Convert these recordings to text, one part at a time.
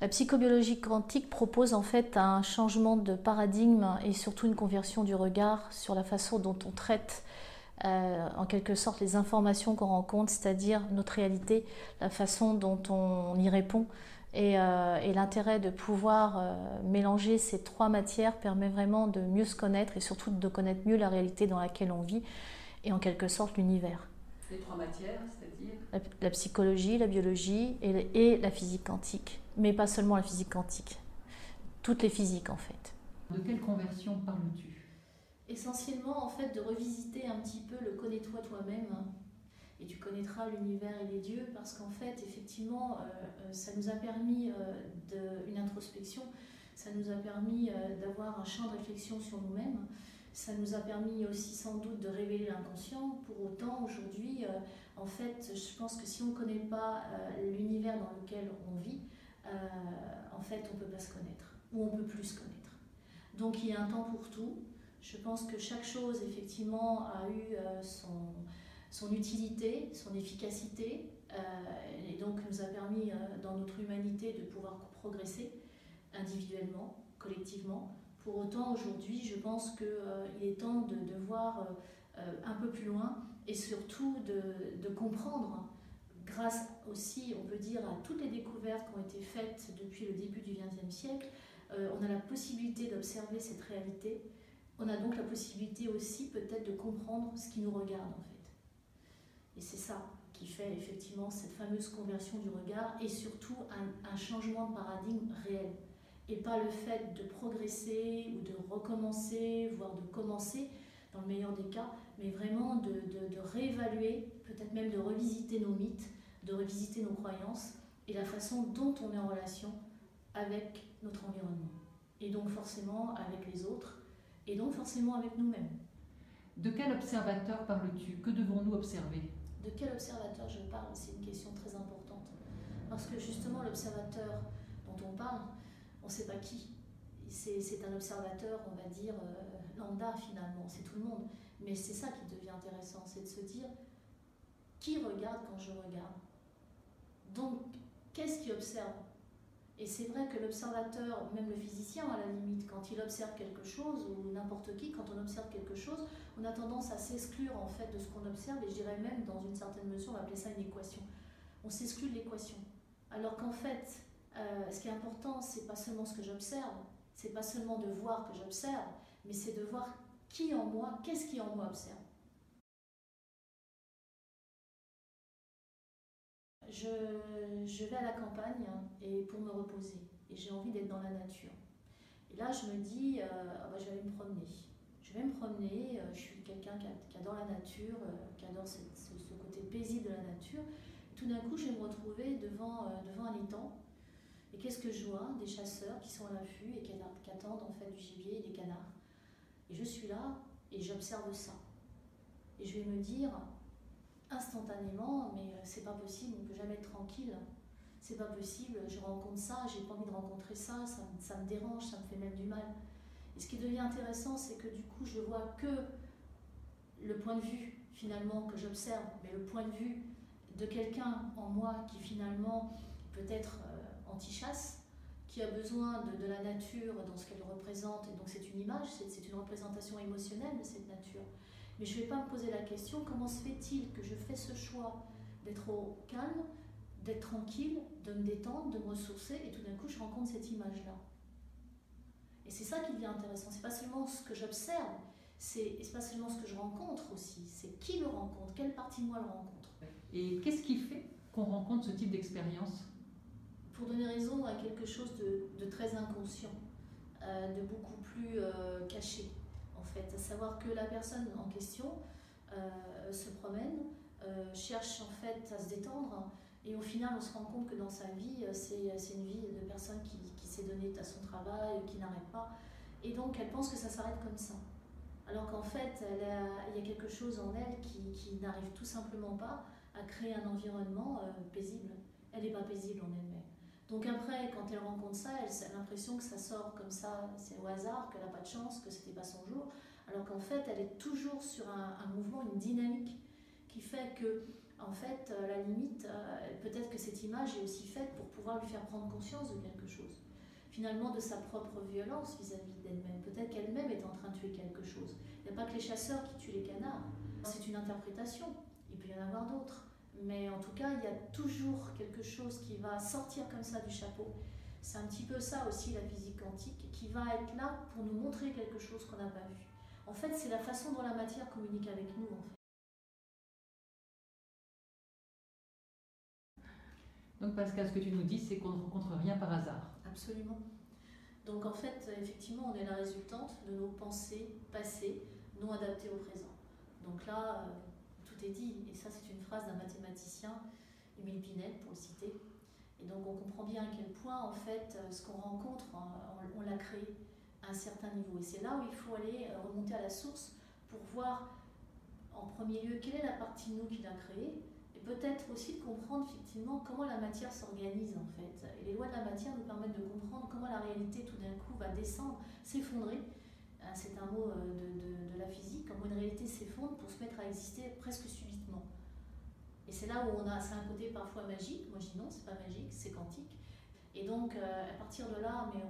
La psychobiologie quantique propose en fait un changement de paradigme et surtout une conversion du regard sur la façon dont on traite euh, en quelque sorte les informations qu'on rencontre, c'est-à-dire notre réalité, la façon dont on y répond. Et, euh, l'intérêt de pouvoir euh, mélanger ces trois matières permet vraiment de mieux se connaître et surtout de connaître mieux la réalité dans laquelle on vit et en quelque sorte l'univers. Les trois matières, c'est-à-dire? La, psychologie, la biologie et, la physique quantique. Mais pas seulement la physique quantique, toutes les physiques en fait. De quelle conversion parles-tu? Essentiellement en fait de revisiter un petit peu le connais-toi toi-même et tu connaîtras l'univers et les dieux parce qu'en fait effectivement euh, euh, ça nous a permis euh, une introspection, ça nous a permis d'avoir un champ de réflexion sur nous-mêmes ça nous a permis aussi sans doute de révéler l'inconscient. Pour autant, aujourd'hui, euh, en fait, je pense que si on ne connaît pas euh, l'univers dans lequel on vit, euh, en fait, on ne peut pas se connaître, ou on ne peut plus se connaître. Donc il y a un temps pour tout. Je pense que chaque chose, effectivement, a eu son, son utilité, son efficacité, et donc nous a permis dans notre humanité de pouvoir progresser individuellement, collectivement. Pour autant, aujourd'hui, je pense qu'il euh, est temps de, voir euh, euh, un peu plus loin et surtout de, comprendre, grâce aussi, on peut dire, à toutes les découvertes qui ont été faites depuis le début du XXe siècle, on a la possibilité d'observer cette réalité. On a donc la possibilité aussi peut-être de comprendre ce qui nous regarde en fait. Et c'est ça qui fait effectivement cette fameuse conversion du regard et surtout un changement de paradigme réel et pas le fait de progresser ou de recommencer, voire de commencer, dans le meilleur des cas, mais vraiment de, de, réévaluer, peut-être même de revisiter nos mythes, de revisiter nos croyances et la façon dont on est en relation avec notre environnement. Et donc forcément avec les autres, et donc forcément avec nous-mêmes. De quel observateur parles-tu? Que devons-nous observer? De quel observateur je parle? C'est une question très importante. Parce que justement l'observateur dont on parle, on ne sait pas qui. C'est un observateur, on va dire, euh, lambda finalement, c'est tout le monde. Mais c'est ça qui devient intéressant, c'est de se dire qui regarde quand je regarde? Donc, qu'est-ce qui observe? Et c'est vrai que l'observateur, même le physicien à la limite, quand il observe quelque chose, ou n'importe qui, quand on observe quelque chose, on a tendance à s'exclure en fait de ce qu'on observe, et je dirais même dans une certaine mesure, on va appeler ça une équation. On s'exclut de l'équation. Alors qu'en fait, euh, ce qui est important, c'est pas seulement ce que j'observe, c'est pas seulement de voir que j'observe, mais c'est de voir qui en moi, qu'est-ce qui en moi observe. Je, vais à la campagne et pour me reposer et j'ai envie d'être dans la nature. Et là, je me dis, euh, ah bah, je vais aller me promener. Je vais me promener, euh, je suis quelqu'un qui, adore la nature, qui adore ce, côté paisible de la nature. tout d'un coup, je vais me retrouver devant, devant un étang et qu'est-ce que je vois? Des chasseurs qui sont à l'affût et qui, attendent en fait du gibier et des canards. Et je suis là et j'observe ça. Et je vais me dire instantanément, mais euh, c'est pas possible, on ne peut jamais être tranquille. C'est pas possible, je rencontre ça, j'ai pas envie de rencontrer ça, ça, ça, me dérange, ça me fait même du mal. Et ce qui devient intéressant, c'est que du coup, je vois que le point de vue finalement que j'observe, mais le point de vue de quelqu'un en moi qui finalement peut-être euh, anti-chasse, qui a besoin de, la nature dans ce qu'elle représente, et donc c'est une image, c'est une représentation émotionnelle de cette nature. Mais je ne vais pas me poser la question, comment se fait-il que je fais ce choix d'être au calme, d'être tranquille, de me détendre, de me ressourcer, et tout d'un coup je rencontre cette image-là? Et c'est ça qui devient intéressant, c'est pas seulement ce que j'observe, c'est pas seulement ce que je rencontre aussi, c'est qui le rencontre, quelle partie de moi le rencontre. Et qu'est-ce qui fait qu'on rencontre ce type d'expérience? Pour donner raison à quelque chose de, très inconscient, euh, de beaucoup plus euh, caché, en fait. À savoir que la personne en question euh, se promène, cherche en fait à se détendre, et au final, on se rend compte que dans sa vie, c'est une vie de personne qui, s'est donnée à son travail, qui n'arrête pas, et donc elle pense que ça s'arrête comme ça. Alors qu'en fait, il y a quelque chose en elle qui, qui n'arrive tout simplement pas à créer un environnement paisible. Elle n'est pas paisible en elle-même. Donc après, quand elle rencontre ça, elle a l'impression que ça sort comme ça, c'est au hasard, qu'elle n'a pas de chance, que c'était pas son jour, alors qu'en fait, elle est toujours sur un, mouvement, une dynamique qui fait que en fait, à la limite, peut-être que cette image est aussi faite pour pouvoir lui faire prendre conscience de quelque chose. Finalement, de sa propre violence vis-à-vis d'elle-même. Peut-être qu'elle-même est en train de tuer quelque chose. Il n'y a pas que les chasseurs qui tuent les canards. C'est une interprétation. Il peut y en avoir d'autres. Mais en tout cas, il y a toujours quelque chose qui va sortir comme ça du chapeau. C'est un petit peu ça aussi la physique quantique, qui va être là pour nous montrer quelque chose qu'on n'a pas vu. En fait, c'est la façon dont la matière communique avec nous. En fait. Donc Pascal, ce que tu nous dis, c'est qu'on ne rencontre rien par hasard. Absolument. Donc en fait, effectivement, on est la résultante de nos pensées passées non adaptées au présent. Donc là, euh, dit. Et ça, c'est une phrase d'un mathématicien, Émile Pinel, pour le citer. Et donc on comprend bien à quel point, en fait, euh, ce qu'on rencontre, on, l'a créé à un certain niveau. Et c'est là où il faut aller euh, remonter à la source pour voir, en premier lieu, quelle est la partie de nous qui l'a créé, et peut-être aussi de comprendre effectivement comment la matière s'organise en fait. Et les lois de la matière nous permettent de comprendre comment la réalité tout d'un coup va descendre, s'effondrer. C'est un mot de, de, la physique, comment une réalité s'effondre pour se mettre à exister presque subitement. Et c'est là où on a, c'est un côté parfois magique. Moi je dis non, c'est pas magique, c'est quantique. Et donc euh, à partir de là, mais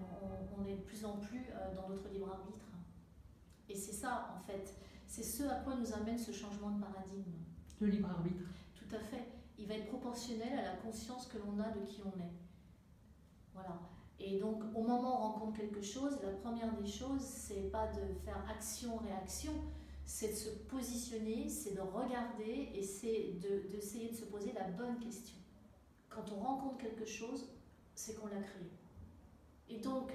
on, est de plus en plus euh, dans notre libre arbitre. Et c'est ça en fait, c'est ce à quoi nous amène ce changement de paradigme. Le libre arbitre. Tout à fait. Il va être proportionnel à la conscience que l'on a de qui on est. Voilà. Et donc, au moment où on rencontre quelque chose, la première des choses, c'est pas de faire action-réaction, c'est de se positionner, c'est de regarder et c'est d'essayer de, de se poser la bonne question. Quand on rencontre quelque chose, c'est qu'on l'a créé. Et donc,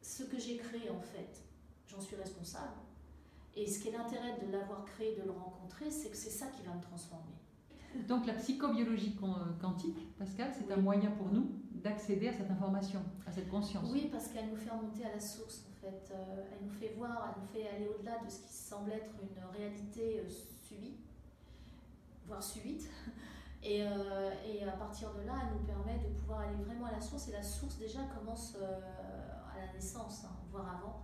ce que j'ai créé, en fait, j'en suis responsable. Et ce qui est l'intérêt de l'avoir créé, de le rencontrer, c'est que c'est ça qui va me transformer. Donc la psychobiologie quantique, Pascal, c'est un moyen pour nous d'accéder à cette information, à cette conscience. Oui, parce qu'elle nous fait remonter à la source, en fait. Euh, elle nous fait voir, elle nous fait aller au-delà de ce qui semble être une réalité euh, subie, voire subite. Et, euh, et, à partir de là, elle nous permet de pouvoir aller vraiment à la source. Et la source, déjà, commence à la naissance, hein, voire avant.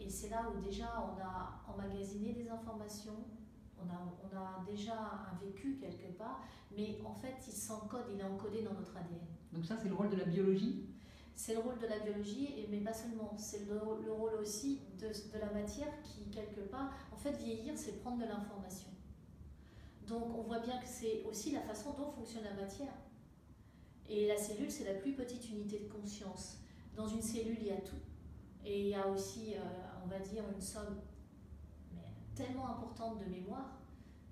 Et c'est là où déjà on a emmagasiné des informations, on a, déjà un vécu quelque part, mais en fait, il s'encode, il est encodé dans notre ADN. Donc ça, c'est le rôle de la biologie? C'est le rôle de la biologie, mais pas seulement. C'est le, rôle aussi de, la matière qui, quelque part, en fait, vieillir, c'est prendre de l'information. Donc on voit bien que c'est aussi la façon dont fonctionne la matière. Et la cellule, c'est la plus petite unité de conscience. Dans une cellule, il y a tout. Et il y a aussi, euh, on va dire, une somme tellement importante de mémoire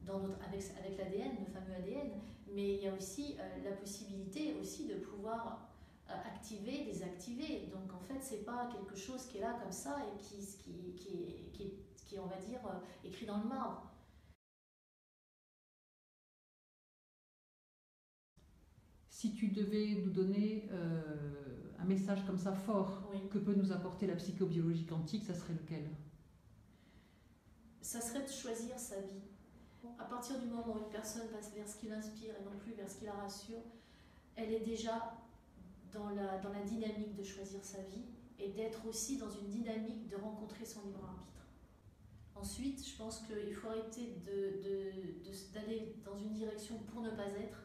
dans notre, avec, avec l'ADN, le fameux ADN, mais il y a aussi euh, la possibilité aussi de pouvoir euh, activer, désactiver. Donc en fait, c'est pas quelque chose qui est là comme ça et qui, qui, qui, qui, qui on va dire, euh, écrit dans le marbre. Si tu devais nous donner un message comme ça fort que peut nous apporter la psychobiologie quantique, ça serait lequel? Ça serait de choisir sa vie. À partir du moment où une personne passe vers ce qui l'inspire et non plus vers ce qui la rassure, elle est déjà dans la, dans la dynamique de choisir sa vie et d'être aussi dans une dynamique de rencontrer son libre arbitre. Ensuite, je pense qu'il faut arrêter d'aller dans une direction pour ne pas être,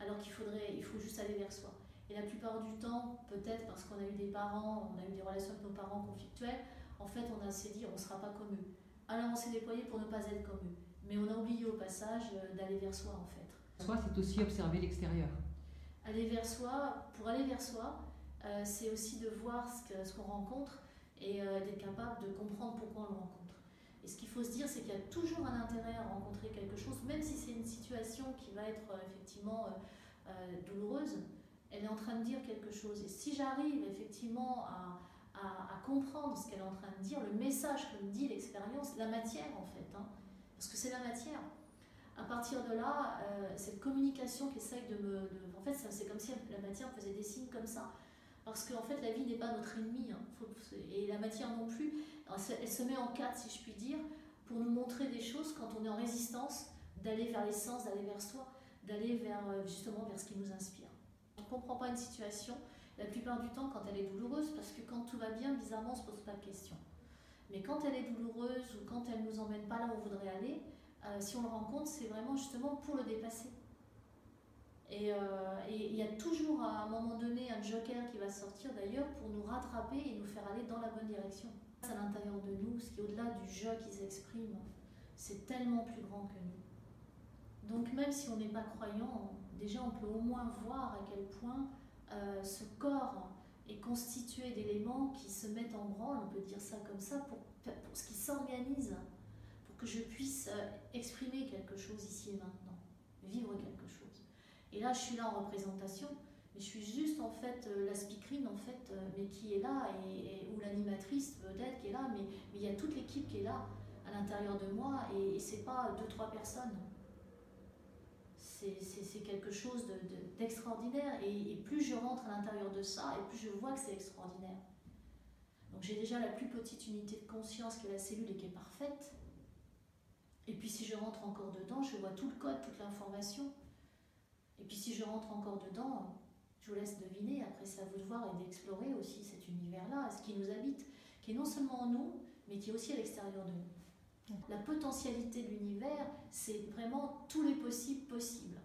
alors qu'il faudrait, il faut juste aller vers soi. Et la plupart du temps, peut-être parce qu'on a eu des parents, on a eu des relations avec nos parents conflictuelles, en fait, on a s'est dit, on ne sera pas comme eux. Alors on s'est déployé pour ne pas être comme eux. Mais on a oublié au passage euh, d'aller vers soi en fait. Soi, c'est aussi observer l'extérieur. Aller vers soi, pour aller vers soi, euh, c'est aussi de voir ce qu'on rencontre et euh, d'être capable de comprendre pourquoi on le rencontre. Et ce qu'il faut se dire, c'est qu'il y a toujours un intérêt à rencontrer quelque chose, même si c'est une situation qui va être effectivement douloureuse, elle est en train de dire quelque chose. Et si j'arrive effectivement à, à, comprendre ce qu'elle est en train de dire, le message que me dit l'expérience, la matière en fait, hein, parce que c'est la matière. À partir de là, euh, cette communication qui essaye de me... en fait, c'est comme si la matière faisait des signes comme ça. Parce qu'en fait, la vie n'est pas notre ennemi, hein, et la matière non plus. Elle se met en quatre, si je puis dire, pour nous montrer des choses quand on est en résistance, d'aller vers l'essence, d'aller vers soi, d'aller vers euh, justement vers ce qui nous inspire. On ne comprend pas une situation, la plupart du temps quand elle est douloureuse, parce que quand tout va bien, bizarrement, on ne se pose pas de questions. Mais quand elle est douloureuse ou quand elle ne nous emmène pas là où on voudrait aller, euh, si on le rencontre, c'est vraiment justement pour le dépasser. Euh, et il y a toujours à un moment donné un joker qui va sortir d'ailleurs pour nous rattraper et nous faire aller dans la bonne direction. À l'intérieur de nous, ce qui est au-delà du jeu qu'ils expriment, c'est tellement plus grand que nous. Donc même si on n'est pas croyant, déjà on peut au moins voir à quel point euh, ce corps est constitué d'éléments qui se mettent en branle, on peut dire ça comme ça, pour, ce qui s'organise, pour que je puisse euh, exprimer quelque chose ici et maintenant, vivre quelque chose. Et là, je suis là en représentation, mais je suis juste en fait euh, la speakerine, en fait, mais qui est là, et, ou l'animatrice peut-être qui est là, mais, il y a toute l'équipe qui est là à l'intérieur de moi, et, et c'est pas deux, trois personnes c'est quelque chose d'extraordinaire. et, plus je rentre à l'intérieur de ça, et plus je vois que c'est extraordinaire. Donc j'ai déjà la plus petite unité de conscience qui est la cellule et qui est parfaite. Et puis si je rentre encore dedans, je vois tout le code, toute l'information. Et puis si je rentre encore dedans, je vous laisse deviner, après c'est à vous de voir et d'explorer aussi cet univers-là, ce qui nous habite, qui est non seulement en nous, mais qui est aussi à l'extérieur de nous. La potentialité de l'univers, c'est vraiment tous les possibles possibles.